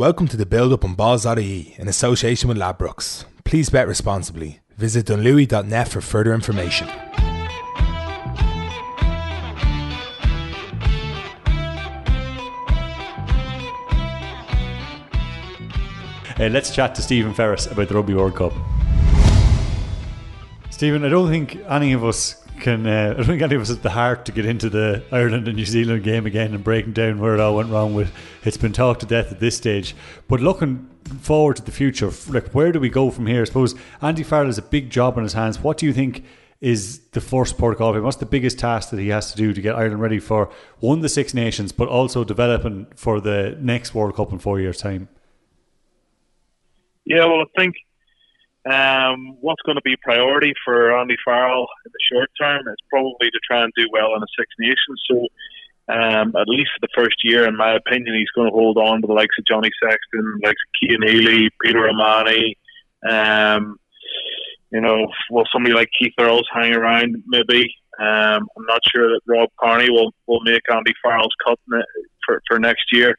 Welcome to the build up on balls.ie in association with Ladbrokes. Please bet responsibly. Visit dunlewy.net for further information. Uh, let's chat to Stephen Ferris about the Rugby World Cup. Stephen, I don't think any of us can. Uh, I don't think any of us has the heart to get into the Ireland and New Zealand game again and breaking down where it all went wrong. With it's been talked to death at this stage. But looking forward to the future, like where do we go from here? I suppose Andy Farrell has a big job on his hands. What do you think? Is the first protocol? What's the biggest task that he has to do to get Ireland ready for one the Six Nations, but also developing for the next World Cup in four years' time? Yeah, well, I think um, what's going to be priority for Andy Farrell in the short term is probably to try and do well in the Six Nations. So, um, at least for the first year, in my opinion, he's going to hold on to the likes of Johnny Sexton, likes of Cian Healy, Peter O'Mahony. Um, you know, will somebody like Keith Earls hang around? Maybe. Um, I'm not sure that Rob Kearney will, will make Andy Farrell's cut for, for next year.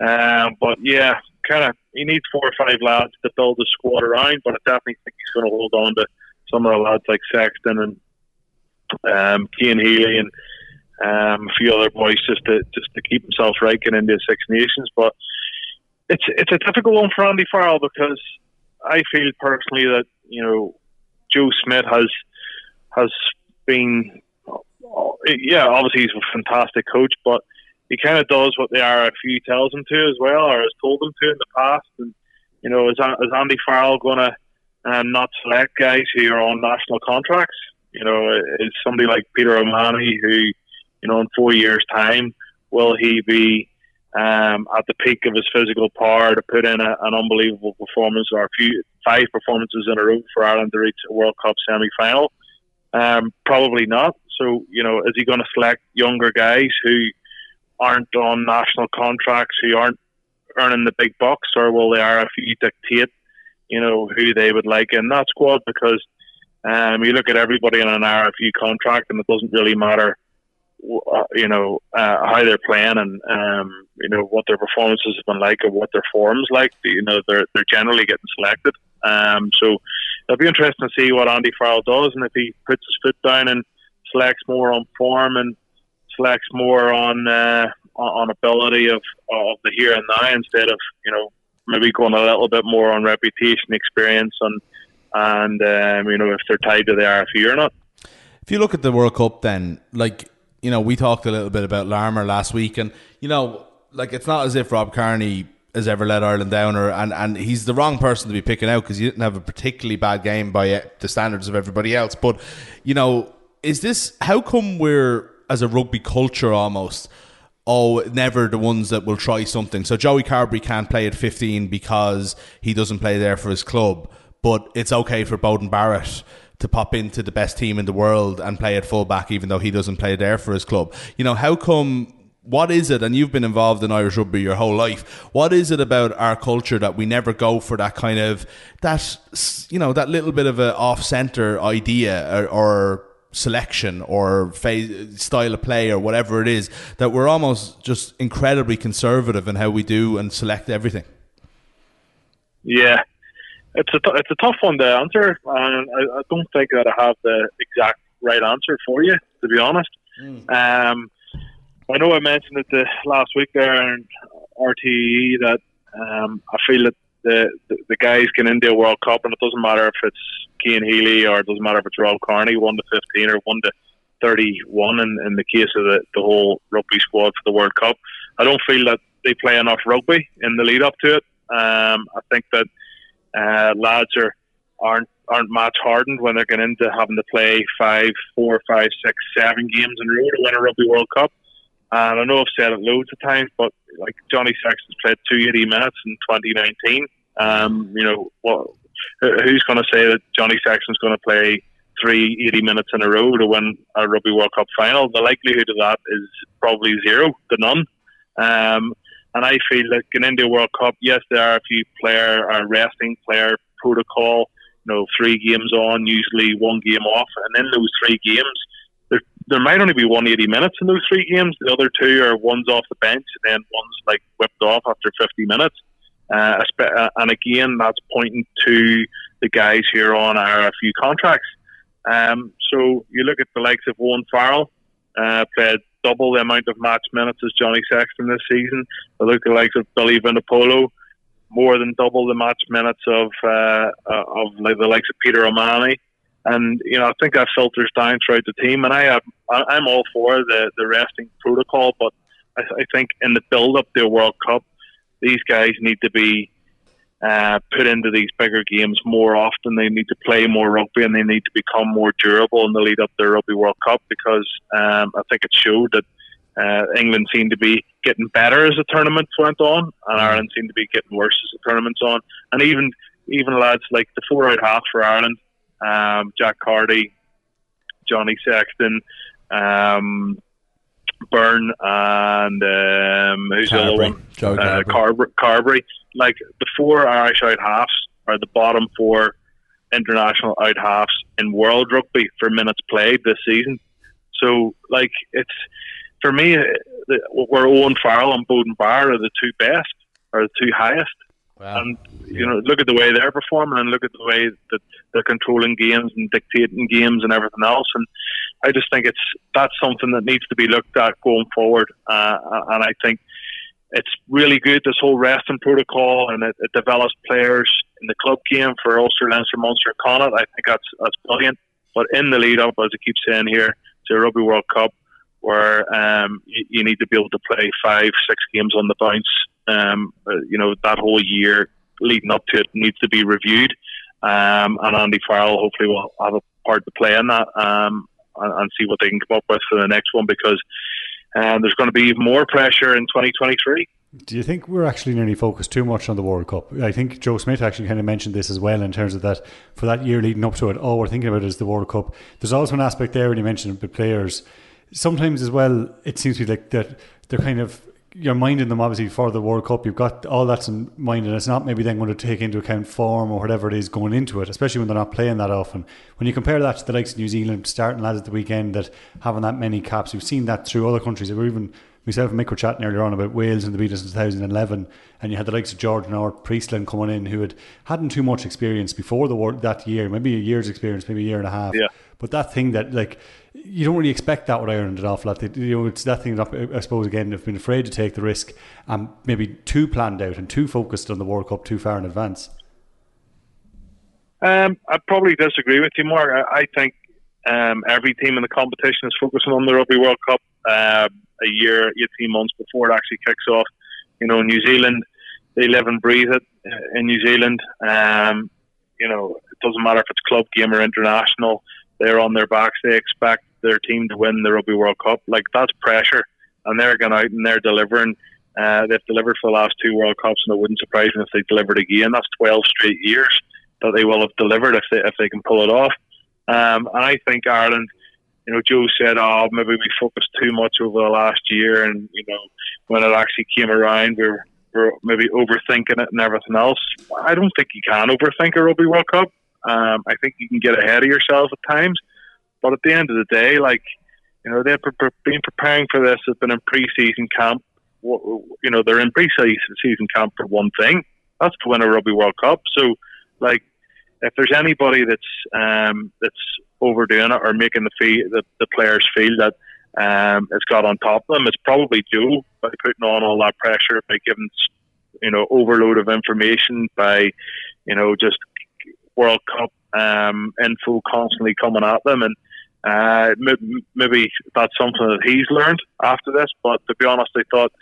Um, but yeah, kind of he needs four or five lads to build the squad around. But I definitely think he's going to hold on to some of the lads like Sexton and um, Cian Healy and um, a few other boys just to just to keep himself right getting into Six Nations. But it's it's a difficult one for Andy Farrell because I feel personally that you know Joe Schmidt has has been yeah obviously he's a fantastic coach, but he kind of does what the RFU tells him to as well, or has told him to in the past. And you know, is, is Andy Farrell going to um, not select guys who are on national contracts? You know, is somebody like Peter O'Mahony, who you know, in four years' time, will he be um, at the peak of his physical power to put in a, an unbelievable performance or a few five performances in a row for Ireland to reach a World Cup semi-final? Um, probably not. So, you know, is he going to select younger guys who aren't on national contracts, who aren't earning the big bucks, or will the RFU dictate, you know, who they would like in that squad? Because um, you look at everybody in an RFU contract, and it doesn't really matter, uh, you know, uh, how they're playing and um, you know what their performances have been like or what their forms like. You know, they're they're generally getting selected. Um, so it'll be interesting to see what Andy Farrell does, and if he puts his foot down and selects more on form and selects more on uh, on ability of of the here and now instead of you know maybe going a little bit more on reputation, experience, and and um, you know if they're tied to the RFU or not. If you look at the World Cup, then like you know we talked a little bit about Larmour last week, and you know like it's not as if Rob Kearney has ever let Ireland down, or and, and he's the wrong person to be picking out because he didn't have a particularly bad game by uh, the standards of everybody else. But you know, is this how come we're as a rugby culture almost. Oh, never the ones that will try something. So Joey Carbery can't play at 15 because he doesn't play there for his club, but it's okay for Beauden Barrett to pop into the best team in the world and play at fullback, even though he doesn't play there for his club. You know, how come? What is it? And you've been involved in Irish rugby your whole life. What is it about our culture that we never go for that kind of that you know that little bit of an off center idea or, or selection or phase, style of play or whatever it is that we're almost just incredibly conservative in how we do and select everything. Yeah, it's a t- it's a tough one to answer, and I, I, don't think that I have the exact right answer for you, to be honest. Mm. Um, I know I mentioned it the last week there in RTE that um, I feel that the, the, guys get into a World Cup, and it doesn't matter if it's Cian Healy or it doesn't matter if it's Rob Kearney, 1 to 15 or 1 to 31 in, in the case of the, the whole rugby squad for the World Cup. I don't feel that they play enough rugby in the lead up to it. Um, I think that uh, lads are aren't aren't match hardened when they're getting into having to play five, four, five, six, seven games in a row to win a Rugby World Cup. And I know I've said it loads of times, but like Johnny Sexton's played 280 minutes in 2019. Um, you know, what who's going to say that Johnny Sexton's going to play three 80 minutes in a row to win a Rugby World Cup final? The likelihood of that is probably zero to none. Um, and I feel that getting into a World Cup, yes, there are a few player or resting player protocol. You know, three games on, usually one game off, and in those three games, there might only be 180 minutes in those three games. The other two are one's off the bench, and then one's like whipped off after 50 minutes. Uh, uh, and again, that's pointing to the guys here on our few contracts. Um, so you look at the likes of Owen Farrell, uh, played double the amount of match minutes as Johnny Sexton this season. I look at the likes of Billy Vunipola, more than double the match minutes of uh, uh, of the likes of Peter O'Mahony. And you know, I think that filters down throughout the team. And I have, I'm all for the the resting protocol, but I, I think in the build up to a World Cup, these guys need to be uh, put into these bigger games more often. They need to play more rugby and they need to become more durable in the lead up to the Rugby World Cup because um, I think it showed that uh, England seemed to be getting better as the tournament went on, and Ireland seemed to be getting worse as the tournament's on. And even even lads like the four out half for Ireland, um, Jack Carty, Johnny Sexton, um, Byrne, and um, who's the other one? Joe uh, Carbery. Carbery. Like the four Irish out halves are the bottom four international out halves in world rugby for minutes played this season. So, like, it's for me, where Owen Farrell and Beauden Barr are the two best, are the two highest. Wow. And you know, look at the way they're performing, and look at the way that they're controlling games and dictating games and everything else. And I just think it's that's something that needs to be looked at going forward. Uh, and I think it's really good this whole resting protocol, and it, it develops players in the club game for Ulster, Leinster, Munster, Connacht. I think that's that's brilliant. But in the lead up, as I keep saying here, to a Rugby World Cup, where um, you, you, need to be able to play five, six games on the bounce. Um, uh, you know, that whole year leading up to it needs to be reviewed. Um, and Andy Farrell hopefully will have a part to play in that um, and, and, see what they can come up with for the next one because um, there's going to be more pressure in 2023. Do you think we're actually nearly focused too much on the World Cup? I think Joe Schmidt actually kind of mentioned this as well in terms of that for that year leading up to it. All we're thinking about is the World Cup. There's also an aspect there when you mentioned the players sometimes as well, it seems to be like that they're kind of you're minding them obviously for the World Cup. You've got all that's in mind, and it's not maybe then going to take into account form or whatever it is going into it, especially when they're not playing that often. When you compare that to the likes of New Zealand starting lads at the weekend that having that many caps, we've seen that through other countries. Or even myself and Mick were chatting earlier on about Wales and the beat us in 2011, and you had the likes of Jordan or Priestland coming in who had hadn't too much experience before the war that year, maybe a year's experience, maybe a year and a half. Yeah. But that thing that like you don't really expect that with Ireland an awful lot. You know, it's that thing that I suppose again they've been afraid to take the risk and maybe too planned out and too focused on the World Cup too far in advance. Um, I probably disagree with you, Mark. I, I think um, every team in the competition is focusing on the Rugby World Cup uh, a year, eighteen months before it actually kicks off. You know, New Zealand, they live and breathe it in New Zealand. Um, you know, it doesn't matter if it's club game or international they're on their backs. They expect their team to win the Rugby World Cup. Like that's pressure, and they're going out and they're delivering. Uh, they've delivered for the last two World Cups, and it wouldn't surprise me if they delivered again. That's twelve straight years that they will have delivered if they if they can pull it off. Um, and I think Ireland, you know, Joe said, "Oh, maybe we focused too much over the last year," and you know, when it actually came around, we were, we were maybe overthinking it and everything else. I don't think you can overthink a Rugby World Cup. Um, I think you can get ahead of yourself at times, but at the end of the day, like you know, they've been preparing for this. They've been in pre-season camp. You know, they're in pre-season camp for one thing. That's to win a Rugby World Cup. So, like, if there's anybody that's um, that's overdoing it or making the feel the, the players feel that um, it's got on top of them, it's probably Joe by putting on all that pressure by giving you know overload of information by you know just World Cup um, info constantly coming at them, and uh, maybe that's something that he's learned after this. But to be honest, I thought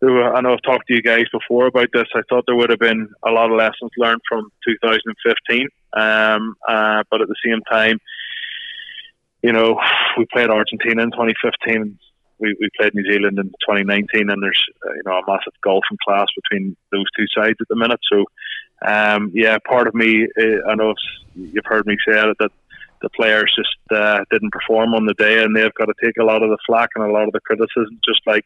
were, I know I've talked to you guys before about this. I thought there would have been a lot of lessons learned from 2015, um, uh, but at the same time, you know, we played Argentina in 2015. We, we played New Zealand in 2019, and there's uh, you know a massive gulf in class between those two sides at the minute. So um, yeah, part of me, uh, I know you've heard me say it, that the players just uh, didn't perform on the day, and they've got to take a lot of the flack and a lot of the criticism, just like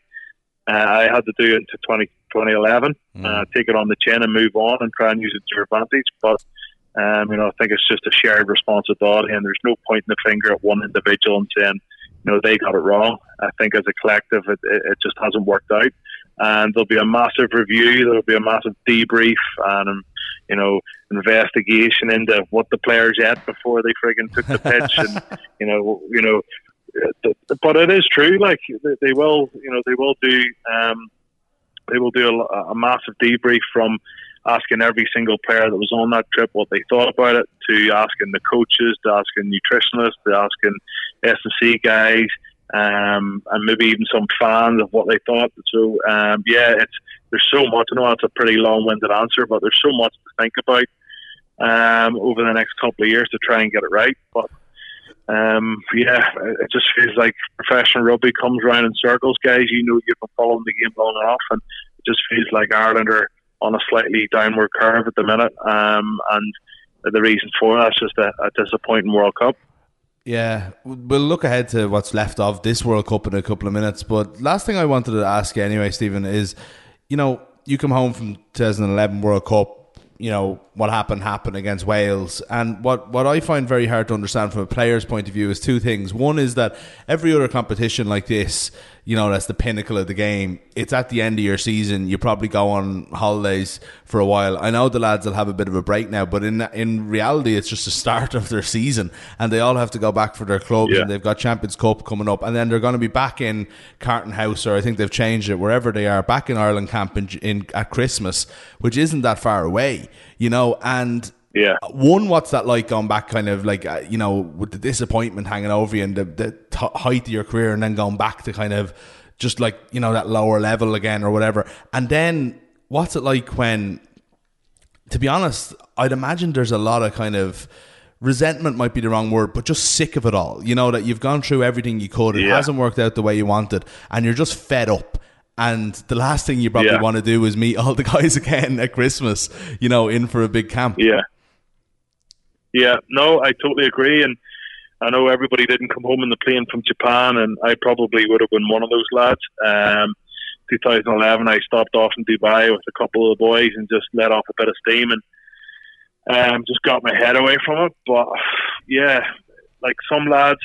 uh, I had to do it to 20, 2011, mm. uh, take it on the chin and move on and try and use it to your advantage. But um, you know, I think it's just a shared responsibility, and there's no pointing the finger at one individual and saying, you know, they got it wrong. I think as a collective, it, it just hasn't worked out. and there'll be a massive review. There'll be a massive debrief and um, you know investigation into what the players ate before they frigging took the pitch, and you know you know. But it is true. Like they will, you know, they will do. Um, they will do a, a massive debrief from asking every single player that was on that trip what they thought about it, to asking the coaches, to asking nutritionists, to asking S&C guys, um, and maybe even some fans of what they thought. So um, yeah, it's there's so much. I know that's a pretty long-winded answer, but there's so much to think about um, over the next couple of years to try and get it right. But um, yeah, it just feels like professional rugby comes around in circles, guys. You know, you've been following the game long enough, and it just feels like Ireland are on a slightly downward curve at the minute. Um, and the reason for that is just a, a disappointing World Cup. Yeah, we'll look ahead to what's left of this World Cup in a couple of minutes. But last thing I wanted to ask you, anyway, Stephen, is you know, you come home from 2011 World Cup you know what happened happened against Wales. And what what I find very hard to understand from a player's point of view is two things. One is that every other competition like this, you know, that's the pinnacle of the game. It's at the end of your season. You probably go on holidays for a while. I know the lads will have a bit of a break now, but in in reality, it's just the start of their season, and they all have to go back for their clubs. Yeah. And they've got Champions Cup coming up, and then they're going to be back in Carton House, or I think they've changed it wherever they are, back in Ireland camp in, in at Christmas, which isn't that far away, you know, and yeah. One, what's that like going back, kind of like, uh, you know, with the disappointment hanging over you and the, the t- height of your career, and then going back to kind of just like, you know, that lower level again or whatever. And then what's it like when, to be honest, I'd imagine there's a lot of kind of resentment might be the wrong word, but just sick of it all. You know, that you've gone through everything you could, it yeah. hasn't worked out the way you wanted, and you're just fed up. And the last thing you probably yeah. want to do is meet all the guys again at Christmas, you know, in for a big camp. Yeah. Yeah, no, I totally agree. And I know everybody didn't come home in the plane from Japan, and I probably would have been one of those lads. Um, 2011, I stopped off in Dubai with a couple of the boys and just let off a bit of steam and um, just got my head away from it. But yeah, like some lads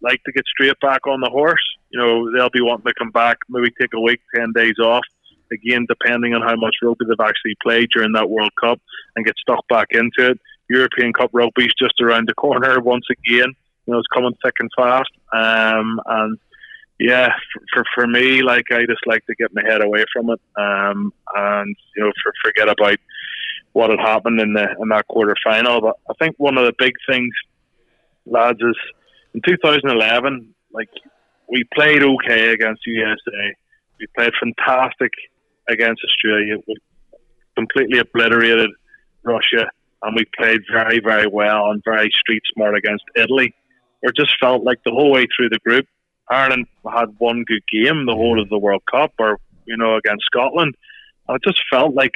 like to get straight back on the horse. You know, they'll be wanting to come back, maybe take a week, 10 days off. Again, depending on how much rugby they've actually played during that World Cup and get stuck back into it. European Cup rugby's just around the corner once again. You know, it's coming thick and fast. Um, and yeah, for, for me, like I just like to get my head away from it, um, and you know, for, forget about what had happened in the in that quarter final. But I think one of the big things, lads, is in 2011, like we played okay against USA. We played fantastic against Australia. We completely obliterated Russia and we played very, very well and very street smart against Italy. It just felt like the whole way through the group, Ireland had one good game the whole of the World Cup, or you know, against Scotland. And it just felt like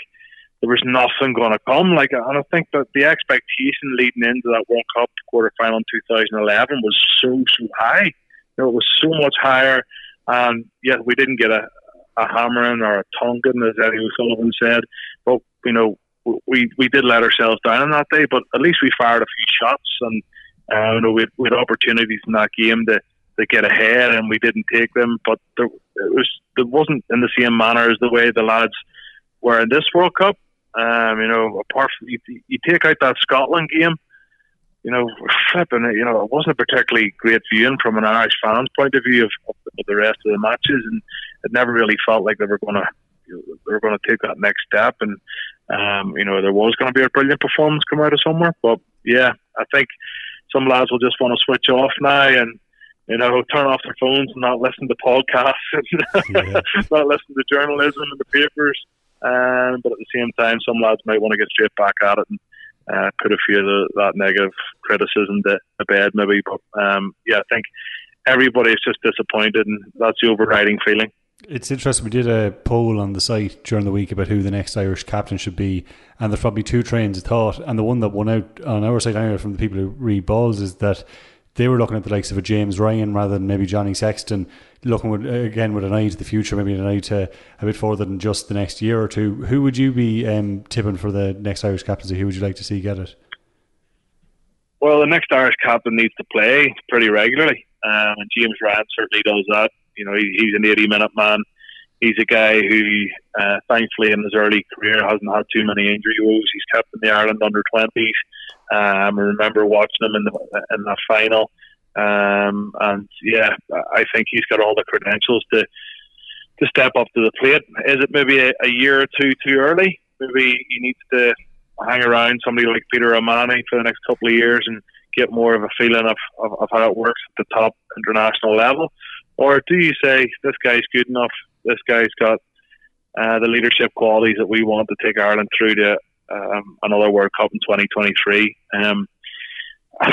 there was nothing going to come. Like, and I think that the expectation leading into that World Cup quarter final in 2011 was so so high. You know, it was so much higher, and yet we didn't get a, a hammering or a tonguing, as Eddie O'Sullivan said. But you know, we we did let ourselves down on that day, but at least we fired a few shots and uh, you know we had, we had opportunities in that game to, to get ahead, and we didn't take them. But there, it was it wasn't in the same manner as the way the lads were in this World Cup. Um, you know, apart from you, you take out that Scotland game, you know, flipping it, you know, it wasn't a particularly great viewing from an Irish fan's point of view of, of the rest of the matches, and it never really felt like they were going to they were going to take that next step. And um, you know, there was going to be a brilliant performance come out of somewhere. But yeah, I think some lads will just want to switch off now and you know turn off their phones and not listen to podcasts and yeah. not listen to journalism and the papers. Um, but at the same time, some lads might want to get straight back at it and uh, put a few of the, that negative criticism to, to bed, maybe. But um, yeah, I think everybody is just disappointed, and that's the overriding feeling. It's interesting. We did a poll on the site during the week about who the next Irish captain should be, and there's probably two trains of thought. And the one that won out on our side, anyway, from the people who read balls, is that they were looking at the likes of a James Ryan rather than maybe Johnny Sexton, looking with, again with an eye to the future, maybe an eye to a bit further than just the next year or two. Who would you be um, tipping for the next Irish captaincy? Who would you like to see get it? Well, the next Irish captain needs to play pretty regularly, um, and James Ryan certainly does that. You know, he, he's an 80 minute man. he's a guy who, uh, thankfully, in his early career, hasn't had too many injury woes. He's kept in the Ireland under twenties. Um, I remember watching him in the in that final, um, and yeah, I think he's got all the credentials to to step up to the plate. Is it maybe a, a year or two too early? Maybe he needs to hang around somebody like Peter O'Mahony for the next couple of years and get more of a feeling of, of, of how it works at the top international level? Or do you say this guy's good enough? This guy's got uh, the leadership qualities that we want to take Ireland through to um, another World Cup in 2023. Um,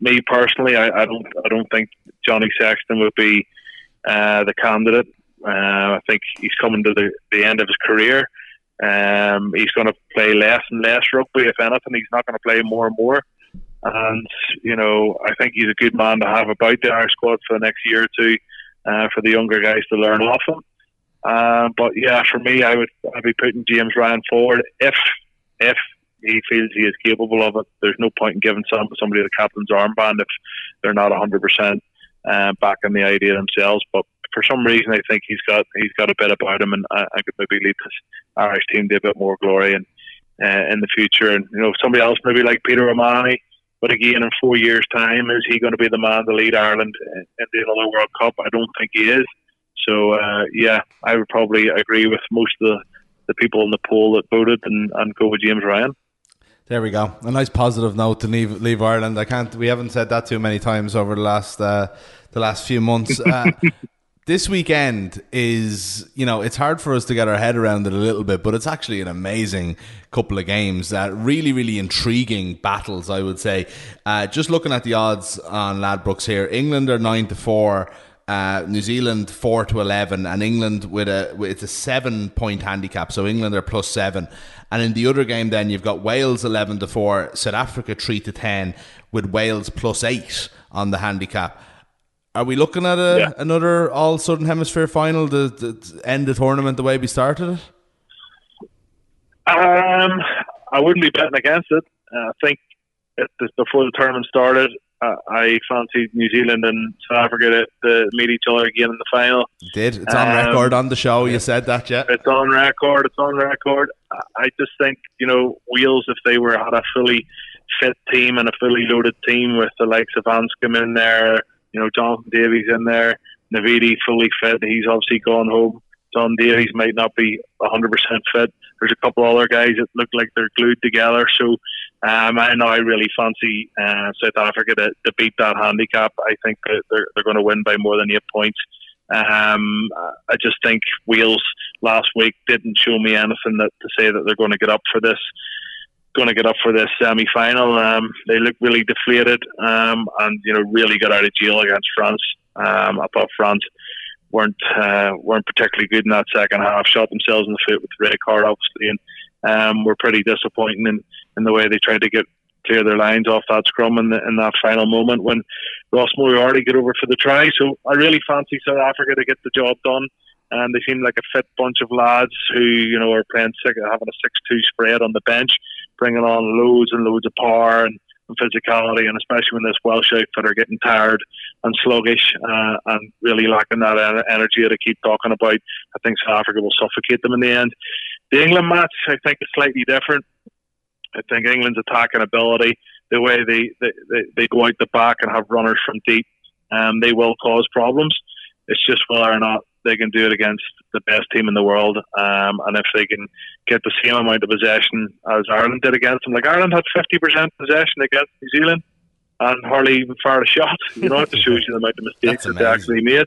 me personally, I, I, don't, I don't think Johnny Sexton would be uh, the candidate. Uh, I think he's coming to the, the end of his career. Um, he's going to play less and less rugby, if anything. He's not going to play more and more. And, you know, I think he's a good man to have about the Irish squad for the next year or two uh, for the younger guys to learn off him. Uh, but yeah, for me, I would I'd be putting James Ryan forward if if he feels he is capable of it. There's no point in giving some, somebody the captain's armband if they're not 100 percent uh, back in the idea themselves. But for some reason, I think he's got he's got a bit about him, and I, I could maybe lead this Irish team to a bit more glory and uh, in the future. And you know, somebody else maybe like Peter O'Mahony. But again, in four years' time, is he going to be the man to lead Ireland into another World Cup? I don't think he is. So uh, yeah, I would probably agree with most of the, the people in the poll that voted and, and go with James Ryan. There we go. A nice positive note to leave leave Ireland. I can't. We haven't said that too many times over the last uh, the last few months. Uh, this weekend is, you know, it's hard for us to get our head around it a little bit, but it's actually an amazing couple of games. Uh, really, really intriguing battles, I would say. Uh, just looking at the odds on Ladbrokes here, England are nine to four. Uh, New Zealand four to eleven, and England with a with, it's a seven point handicap. So England are plus seven, and in the other game, then you've got Wales eleven to four, South Africa three to ten, with Wales plus eight on the handicap. Are we looking at a, yeah. another All Southern Hemisphere final to, to, end the tournament the way we started it? Um, I wouldn't be betting against it. Uh, I think before the tournament started, uh, I fancied New Zealand and South Africa to, meet each other again in the final. You did. It's on um, record on the show. You said that, yeah. It's on record. It's on record. I just think you know Wales, if they were had a fully fit team and a fully loaded team with the likes of Anscombe in there you know, Jonathan Davies in there, Navidi fully fit. He's obviously gone home. John Davies might not be 100% fit. There's a couple other guys that look like they're glued together. So um, I know I really fancy uh, South Africa to, to, beat that handicap. I think that they're, they're going to win by more than eight points. Um, I just think Wales last week didn't show me anything that to say that they're going to get up for this going to get up for this semi final. Um, they look really deflated um, and you know really got out of jail against France. Um, France weren't uh, weren't particularly good in that second half. Shot themselves in the foot with the red card, obviously, and um, were pretty disappointing in, in the way they tried to get clear their lines off that scrum in, the, in that final moment when Ross Moriarty get over for the try. So I really fancy South Africa to get the job done. And they seem like a fit bunch of lads who, you know, are playing six, having a six-two spread on the bench bringing on loads and loads of power and, and physicality, and especially when this Welsh outfit are getting tired and sluggish uh, and really lacking that energy that I keep talking about, I think South Africa will suffocate them in the end. The England match, I think, is slightly different. I think England's attacking ability, the way they, they, they, they go out the back and have runners from deep, um, they will cause problems. It's just whether or not they can do it against the best team in the world. Um, and if they can get the same amount of possession as Ireland did against them, like Ireland had 50% possession against New Zealand and hardly even fired a shot. You know, it shows you the amount of mistakes that they actually made.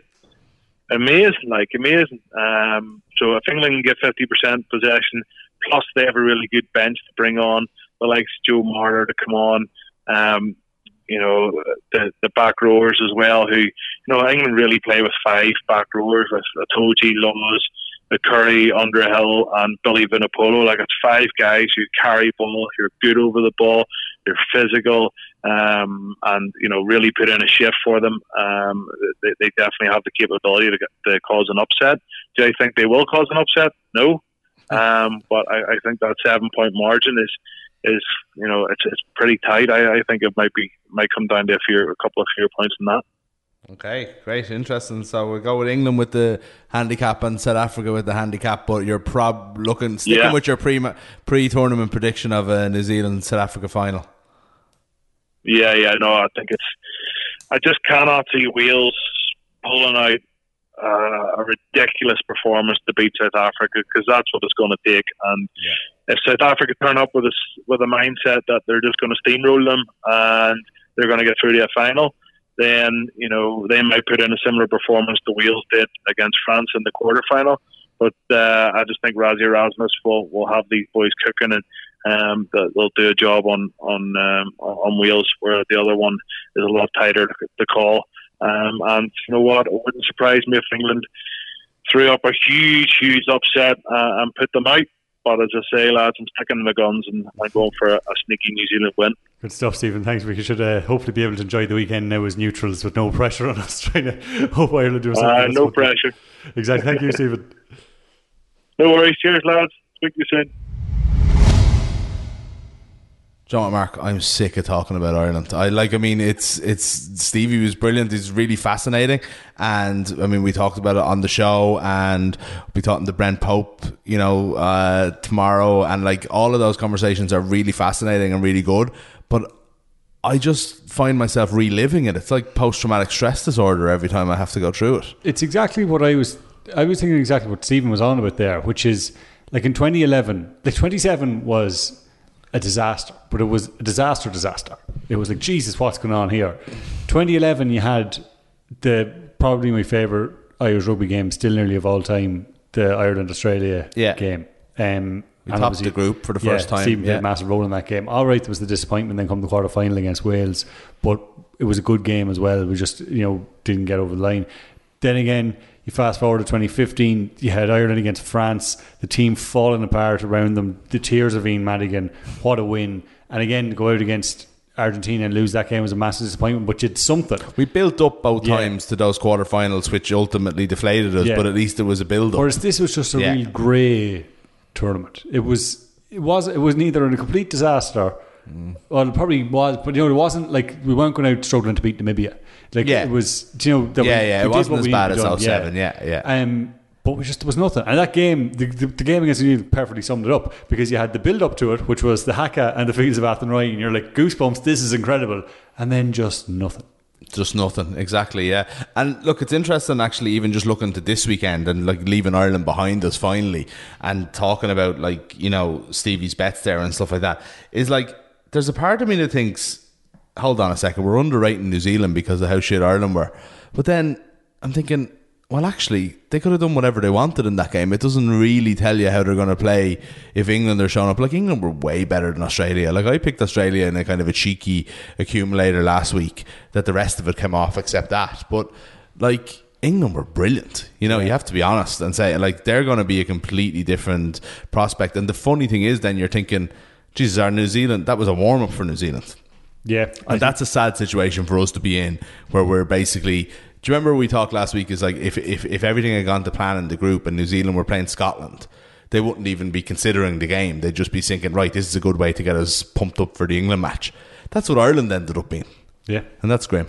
Amazing, like amazing. Um, so if England can get 50% possession, plus they have a really good bench to bring on, the likes of Joe Marler to come on, um, you know, the the back rowers as well. Who, you know, England really play with five back rowers with Itoje, Lawes, Curry, Underhill, and Billy Vunipola. Like it's five guys who carry ball, who are good over the ball, they're physical, um, and you know, really put in a shift for them. Um, they, they definitely have the capability to, to cause an upset. Do I think they will cause an upset? No. Um, but I, I think that seven point margin is is you know it's it's pretty tight. I, I think it might be might come down to a few a couple of fewer points than that. Okay, great, interesting. So we'll go with England with the handicap and South Africa with the handicap, but you're prob looking sticking Yeah. with your pre pre tournament prediction of a New Zealand South Africa final. Yeah, yeah, no, I think it's. I just cannot see Wales pulling out uh, a ridiculous performance to beat South Africa because that's what it's going to take. And if South Africa turn up with a with a mindset that they're just going to steamroll them and they're going to get through to a final, then you know they might put in a similar performance to Wales did against France in the quarterfinal. But uh, I just think Rassie Erasmus will will have these boys cooking and um, that they'll do a job on on um, on Wales, where the other one is a lot tighter to call. Um, and you know what? It wouldn't surprise me if England threw up a huge, huge upset uh, and put them out. But as I say, lads, I'm sticking my guns and I'm going for a, a sneaky New Zealand win. Good stuff, Stephen. Thanks. We should uh, hopefully be able to enjoy the weekend now as neutrals with no pressure on us trying to hope Ireland do something. Uh, no pressure. Exactly. Thank you, Stephen. No worries. Cheers, lads. Speak to you soon. What, Mark? I'm sick of talking about Ireland. I like. I mean, it's it's Stevie was brilliant. He's really fascinating, and I mean, we talked about it on the show, and we talking to Brent Pope, you know, uh, tomorrow, and like all of those conversations are really fascinating and really good. But I just find myself reliving it. It's like post traumatic stress disorder every time I have to go through it. It's exactly what I was. I was thinking exactly what Stephen was on about there, which is like in 2011, the 27 was a disaster, but it was a disaster, disaster. It was like Jesus, what's going on here? 2011, you had the probably my favorite Irish rugby game, still nearly of all time, the Ireland Australia Yeah. game. Um, We and topped the group for the yeah, first time, Stephen played yeah. a massive role in that game. All right, there was the disappointment, then come the quarter final against Wales, but it was a good game as well. We just you know didn't get over the line. Then again, you fast forward to 2015, you had Ireland against France, the team falling apart around them, the tears of Ian Madigan. What a win! And again, go out against Argentina and lose that game was a massive disappointment, but you did something. We built up both Yeah. times to those quarterfinals, which ultimately deflated us. Yeah. But at least it was a build up. Whereas this was just a Yeah. real grey tournament. It was it was it was neither a complete disaster. Mm. Well, it probably was, but you know, it wasn't like we weren't going out struggling to beat Namibia. Like Yeah. it was, you know, that Yeah, we, yeah, we it wasn't as bad as to 07, yeah, yeah. Um, but we just there was nothing, and that game, the, the, the game against New Zealand perfectly summed it up because you had the build up to it, which was the Haka and the fields of Athenry, and you're like goosebumps. This is incredible, and then just nothing. Just nothing, exactly, yeah. And look, it's interesting actually, even just looking to this weekend and like leaving Ireland behind us finally, and talking about like you know Stevie's bets there and stuff like that. Is like there's a part of me that thinks, hold on a second, we're underrating New Zealand because of how shit Ireland were, but then I'm thinking. Well, actually, they could have done whatever they wanted in that game. It doesn't really tell you how they're going to play if England are showing up. Like England were way better than Australia. Like I picked Australia in a kind of a cheeky accumulator last week. That the rest of it came off except that. But like England were brilliant. You know, you have to be honest and say like they're going to be a completely different prospect. And the funny thing is, then you're thinking, Jesus, our New Zealand that was a warm up for New Zealand. Yeah, And that's a sad situation for us to be in, where we're basically. Do you remember we talked last week? Is like if, if if everything had gone to plan in the group and New Zealand were playing Scotland, they wouldn't even be considering the game. They'd just be thinking, right, this is a good way to get us pumped up for the England match. That's what Ireland ended up being, yeah. and that's grim.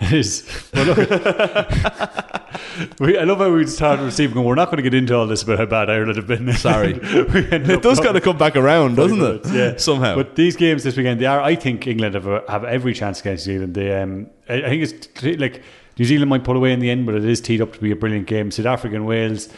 It is. Well, look, we, I love how we started receiving. We're not going to get into all this about how bad Ireland have been. Sorry. It does kind of come back around, doesn't it? Yeah, somehow. But these games this weekend, they are. I think England have a, have every chance against New Zealand. They, um, I, I think it's like New Zealand might pull away in the end, but it is teed up to be a brilliant game. South Africa and Wales.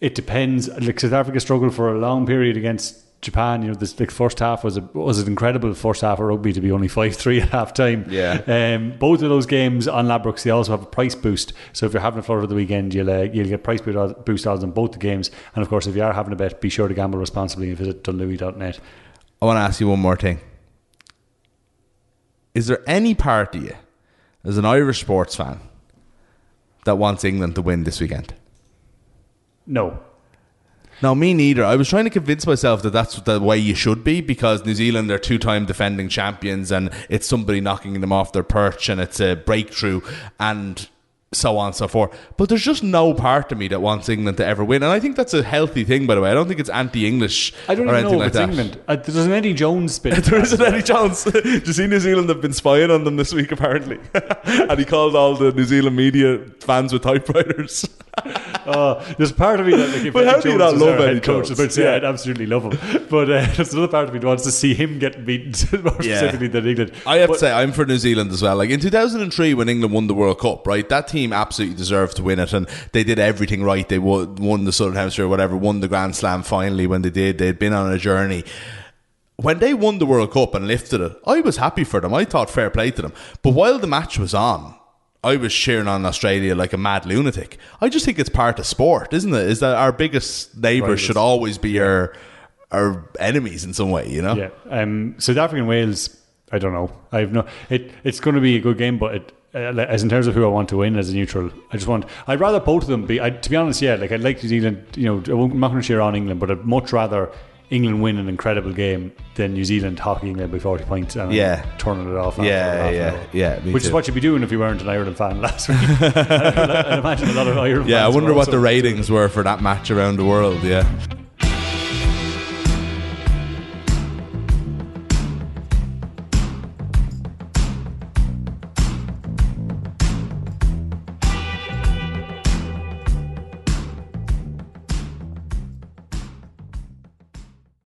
It depends. Like South Africa struggled for a long period against Japan. You know, this the first half was a was an incredible first half of rugby to be only five three at half time. Yeah. Um, both of those games on Ladbrokes, they also have a price boost. So if you're having a flutter of the weekend, you'll uh, you'll get price boost boost odds on both the games. And of course, if you are having a bet, be sure to gamble responsibly and visit dunlewy.net. I want to ask you one more thing. Is there any part of you, as an Irish sports fan, that wants England to win this weekend? No, No, me neither. I was trying to convince myself that that's the way you should be because New Zealand are two-time defending champions and it's somebody knocking them off their perch and it's a breakthrough. And so on and so forth. But there's just no part of me that wants England to ever win, and I think that's a healthy thing, by the way. I don't think it's anti-English I don't or even know if like it's that. England. Uh, there's an Eddie Jones bit. There isn't any chance. Did you see New Zealand have been spying on them this week, apparently? and he called all the New Zealand media fans with typewriters. Uh, there's part of me that, like, if But Eddie how do you Jones not love Eddie coach, Jones? Say Yeah. I'd absolutely love him. But uh, there's another part of me that wants to see him get beaten more Yeah. specifically than England. I have But- to say, I'm for New Zealand as well. Like in 2003, when England won the World Cup, right? That team absolutely deserved to win it, and they did everything right. They won, the Southern Hemisphere, whatever, won the Grand Slam finally when they did. They'd been on a journey. When they won the World Cup and lifted it, I was happy for them. I thought fair play to them. But while the match was on, I was cheering on Australia like a mad lunatic. I just think it's part of sport, isn't it? Is that our biggest neighbours Rivals. should always be our our enemies in some way, you know? Yeah. Um, South African Wales. I don't know. I've no. It, it's going to be a good game, but it, Uh, as in terms of who I want to win as a neutral, I just want. I'd rather both of them be. I, to be honest, yeah. Like I'd like New Zealand. You know, I won't- I'm not going to cheer on England, but I'd much rather England win an incredible game than New Zealand hockey England by 40 points and Yeah. turning it off. Yeah, yeah, yeah, Which is what you'd be doing if you weren't an Ireland fan last week. I imagine a lot of Ireland Yeah, I wonder what the ratings were for that match around the world. Yeah.